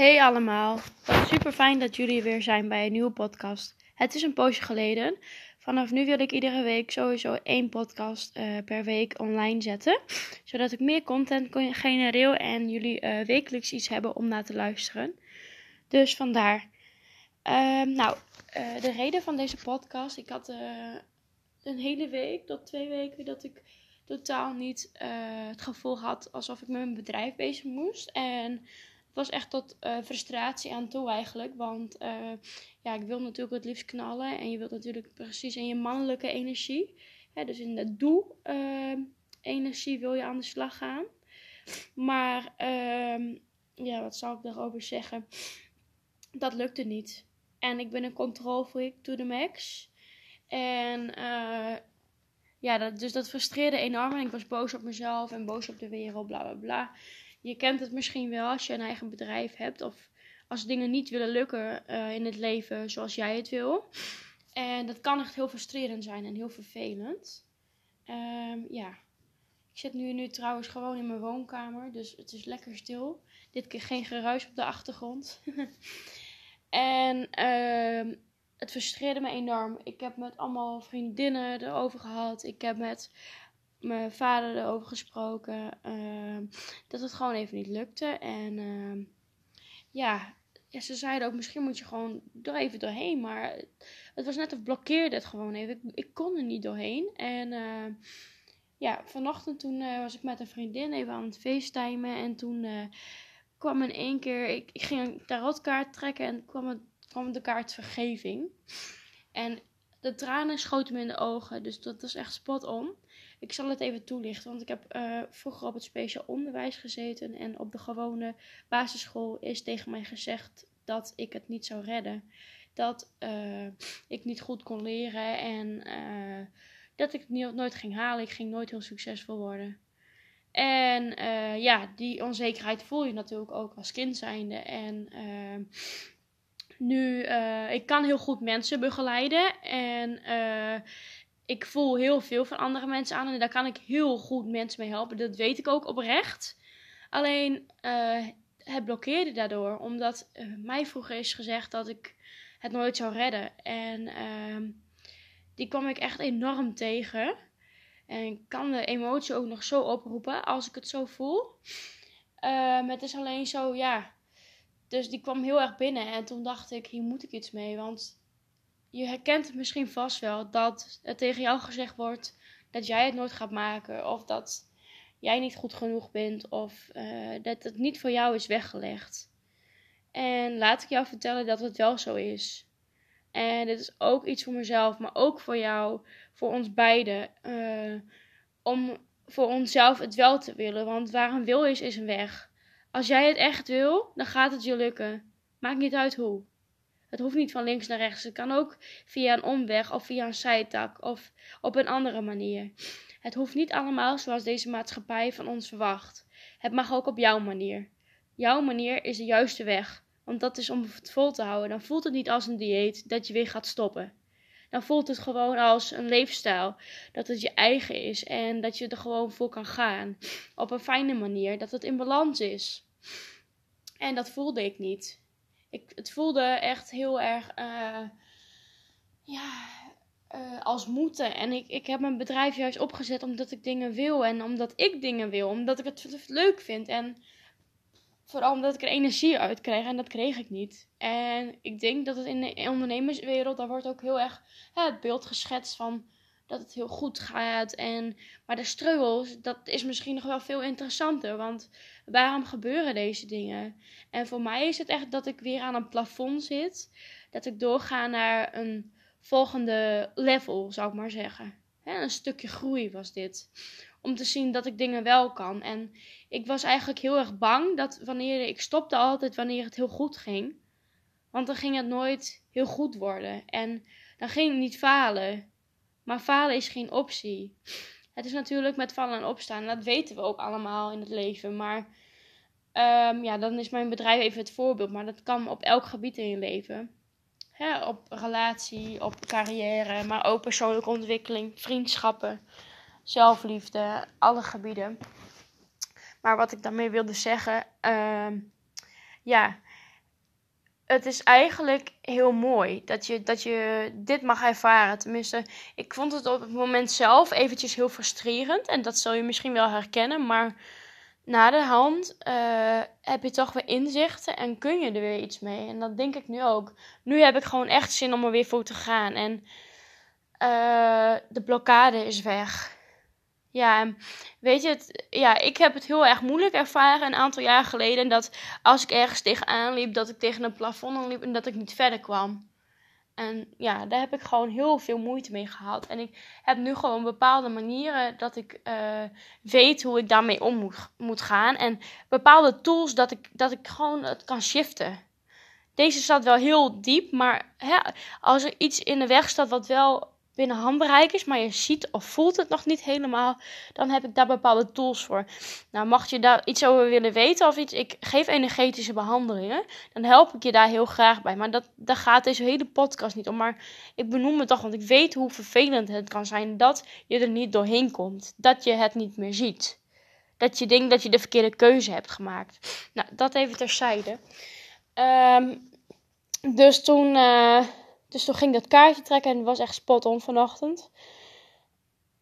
Hey allemaal, super fijn dat jullie weer zijn bij een nieuwe podcast. Het is een poosje geleden. Vanaf nu wil ik iedere week sowieso één podcast uh, per week online zetten. Zodat ik meer content kan genereren en jullie uh, wekelijks iets hebben om naar te luisteren. Dus vandaar. Uh, nou, uh, de reden van deze podcast. Ik had een hele week tot twee weken dat ik totaal niet het gevoel had alsof ik met mijn bedrijf bezig moest. En was echt tot uh, frustratie aan toe eigenlijk. Want uh, ja, ik wil natuurlijk het liefst knallen. En je wilt natuurlijk precies in je mannelijke energie. Hè, dus in de doe-energie wil je aan de slag gaan. Maar uh, ja, wat zal ik daarover zeggen? Dat lukte niet. En ik ben een controlfreak to the max. En ja, dat, dus dat frustreerde enorm. En ik was boos op mezelf en boos op de wereld, bla bla bla je kent het misschien wel als je een eigen bedrijf hebt of als dingen niet willen lukken uh, in het leven zoals jij het wil. En dat kan echt heel frustrerend zijn en heel vervelend. Um, ja, ik zit nu, nu trouwens gewoon in mijn woonkamer, dus het is lekker stil. Dit keer geen geruis op de achtergrond. en uh, het frustreerde me enorm. Ik heb met allemaal vriendinnen erover gehad. Ik heb met mijn vader erover gesproken. Uh, dat het gewoon even niet lukte. En uh, ja, ze zeiden ook, misschien moet je gewoon er even doorheen. Maar het was net of blokkeerde het gewoon even. Ik, ik kon er niet doorheen. En uh, ja, vanochtend toen uh, was ik met een vriendin even aan het facetimen. En toen uh, kwam in één keer, ik, ik ging een tarotkaart trekken en kwam, het, kwam de kaart vergeving. En de tranen schoten me in de ogen, dus dat was echt spot on. Ik zal het even toelichten, want ik heb uh, vroeger op het speciaal onderwijs gezeten en op de gewone basisschool is tegen mij gezegd dat ik het niet zou redden. Dat uh, ik niet goed kon leren en uh, dat ik het nooit ging halen. Ik ging nooit heel succesvol worden. En ja, die onzekerheid voel je natuurlijk ook als kind zijnde. En nu, ik kan heel goed mensen begeleiden en ik voel heel veel van andere mensen aan en daar kan ik heel goed mensen mee helpen. Dat weet ik ook oprecht. Alleen uh, het blokkeerde daardoor, omdat uh, mij vroeger is gezegd dat ik het nooit zou redden. En uh, die kwam ik echt enorm tegen. En kan de emotie ook nog zo oproepen als ik het zo voel. Uh, het is alleen zo, ja. Dus die kwam heel erg binnen en toen dacht ik, hier moet ik iets mee. Want je herkent het misschien vast wel dat het tegen jou gezegd wordt dat jij het nooit gaat maken. Of dat jij niet goed genoeg bent. Of uh, dat het niet voor jou is weggelegd. En laat ik jou vertellen dat het wel zo is. En dit is ook iets voor mezelf, maar ook voor jou, voor ons beiden. Uh, om voor onszelf het wel te willen. Want waar een wil is, is een weg. Als jij het echt wil, dan gaat het je lukken. Maakt niet uit hoe. Het hoeft niet van links naar rechts. Het kan ook via een omweg of via een zijtak of op een andere manier. Het hoeft niet allemaal zoals deze maatschappij van ons verwacht. Het mag ook op jouw manier. Jouw manier is de juiste weg, want dat is om het vol te houden. Dan voelt het niet als een dieet dat je weer gaat stoppen. Dan voelt het gewoon als een leefstijl, dat het je eigen is en dat je er gewoon voor kan gaan. Op een fijne manier, dat het in balans is. En dat voelde ik niet ik, het voelde echt heel erg uh, ja, uh, als moeten. En ik, ik heb mijn bedrijf juist opgezet omdat ik dingen wil. En omdat ik dingen wil. Omdat ik het leuk vind. En vooral omdat ik er energie uit krijg. En dat kreeg ik niet. En ik denk dat het in de ondernemerswereld, daar wordt ook heel erg het beeld geschetst van dat het heel goed gaat. En, maar de struggles, dat is misschien nog wel veel interessanter. Want waarom gebeuren deze dingen? En voor mij is het echt dat ik weer aan een plafond zit. Dat ik doorga naar een volgende level, zou ik maar zeggen. een stukje groei was dit. Om te zien dat ik dingen wel kan. En ik was eigenlijk heel erg bang dat wanneer ik stopte altijd wanneer het heel goed ging. Want dan ging het nooit heel goed worden. En dan ging ik niet falen. Maar falen is geen optie. Het is natuurlijk met vallen en opstaan. Dat weten we ook allemaal in het leven. Maar um, ja, dan is mijn bedrijf even het voorbeeld. Maar dat kan op elk gebied in je leven. op relatie, op carrière, maar ook persoonlijke ontwikkeling, vriendschappen, zelfliefde, alle gebieden. Maar wat ik daarmee wilde zeggen, uh, ja, het is eigenlijk heel mooi dat je, dat je dit mag ervaren. Tenminste, ik vond het op het moment zelf eventjes heel frustrerend. En dat zul je misschien wel herkennen. Maar na de hand uh, heb je toch weer inzichten en kun je er weer iets mee. En dat denk ik nu ook. Nu heb ik gewoon echt zin om er weer voor te gaan. En uh, de blokkade is weg. Ja, weet je, het, ja, ik heb het heel erg moeilijk ervaren een aantal jaar geleden. Dat als ik ergens tegenaan liep, dat ik tegen een plafond liep en dat ik niet verder kwam. En ja, daar heb ik gewoon heel veel moeite mee gehad. En ik heb nu gewoon bepaalde manieren dat ik uh, weet hoe ik daarmee om moet, moet gaan. En bepaalde tools dat ik, dat ik gewoon het kan shiften. Deze staat wel heel diep, maar hè, als er iets in de weg staat wat wel binnen handbereik is, maar je ziet of voelt het nog niet helemaal, dan heb ik daar bepaalde tools voor. Nou, mag je daar iets over willen weten of iets, ik geef energetische behandelingen, dan help ik je daar heel graag bij. Maar dat, daar gaat deze hele podcast niet om. Maar ik benoem het toch, want ik weet hoe vervelend het kan zijn dat je er niet doorheen komt, dat je het niet meer ziet. Dat je denkt dat je de verkeerde keuze hebt gemaakt. Nou, dat even terzijde. Um, dus toen. Uh, dus toen ging dat kaartje trekken en het was echt spot on vanochtend.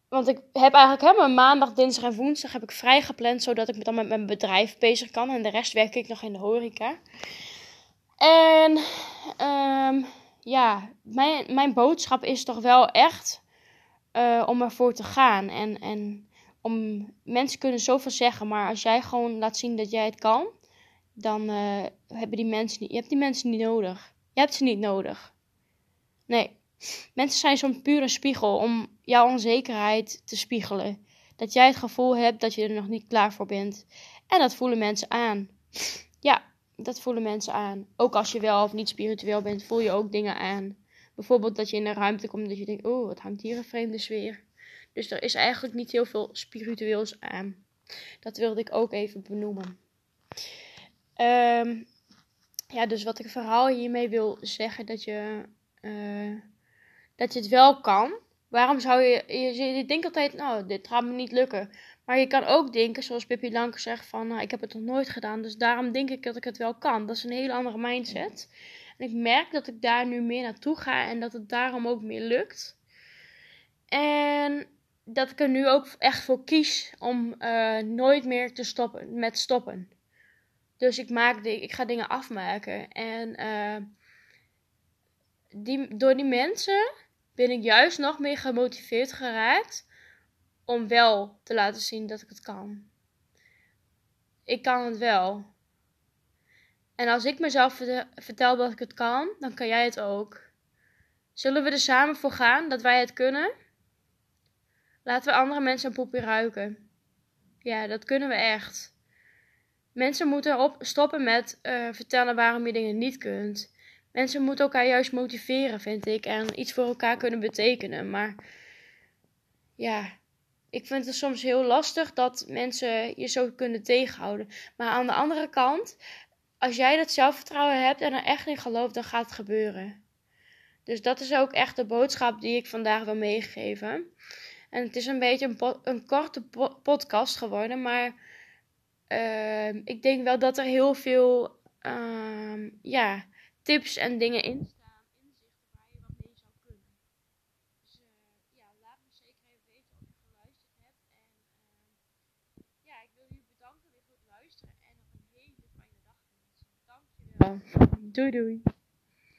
Want ik heb eigenlijk helemaal maandag, dinsdag en woensdag heb ik vrij gepland. Zodat ik dan met mijn bedrijf bezig kan. En de rest werk ik nog in de horeca. En um, ja, mijn, mijn boodschap is toch wel echt uh, om ervoor te gaan. En, en om, mensen kunnen zoveel zeggen. Maar als jij gewoon laat zien dat jij het kan. Dan uh, hebben die mensen je hebt die mensen niet nodig. Je hebt ze niet nodig. Nee, mensen zijn zo'n pure spiegel om jouw onzekerheid te spiegelen. Dat jij het gevoel hebt dat je er nog niet klaar voor bent. En dat voelen mensen aan. Ja, dat voelen mensen aan. Ook als je wel of niet spiritueel bent, voel je ook dingen aan. Bijvoorbeeld dat je in een ruimte komt dat je denkt, oh, wat hangt hier een vreemde sfeer. Dus er is eigenlijk niet heel veel spiritueels aan. Dat wilde ik ook even benoemen. Um, ja, dus wat ik vooral hiermee wil zeggen, dat je uh, dat je het wel kan. Waarom zou je, je, je denkt altijd, nou, dit gaat me niet lukken. Maar je kan ook denken, zoals Pippi Lanke zegt, van, nou, ik heb het nog nooit gedaan, dus daarom denk ik dat ik het wel kan. Dat is een hele andere mindset. En ik merk dat ik daar nu meer naartoe ga en dat het daarom ook meer lukt. En dat ik er nu ook echt voor kies om uh, nooit meer te stoppen met stoppen. Dus ik, maak ik ga dingen afmaken. En uh, die, door die mensen ben ik juist nog meer gemotiveerd geraakt om wel te laten zien dat ik het kan. Ik kan het wel. En als ik mezelf vertel dat ik het kan, dan kan jij het ook. Zullen we er samen voor gaan dat wij het kunnen? Laten we andere mensen een poepje ruiken. Ja, dat kunnen we echt. Mensen moeten op, stoppen met uh, vertellen waarom je dingen niet kunt. Mensen moeten elkaar juist motiveren, vind ik. En iets voor elkaar kunnen betekenen. Maar ja, ik vind het soms heel lastig dat mensen je zo kunnen tegenhouden. Maar aan de andere kant, als jij dat zelfvertrouwen hebt en er echt in gelooft, dan gaat het gebeuren. Dus dat is ook echt de boodschap die ik vandaag wil meegeven. En het is een beetje een, een korte podcast geworden, maar uh, ik denk wel dat er heel veel, uh, ja, tips en dingen in staan, inzichten waar je wat mee zou kunnen. Dus uh, ja, laat me zeker even weten of je geluisterd hebt. En uh, ja, ik wil jullie bedanken weer voor het luisteren en nog een hele fijne dag wensen. Dankjewel. Doei doei.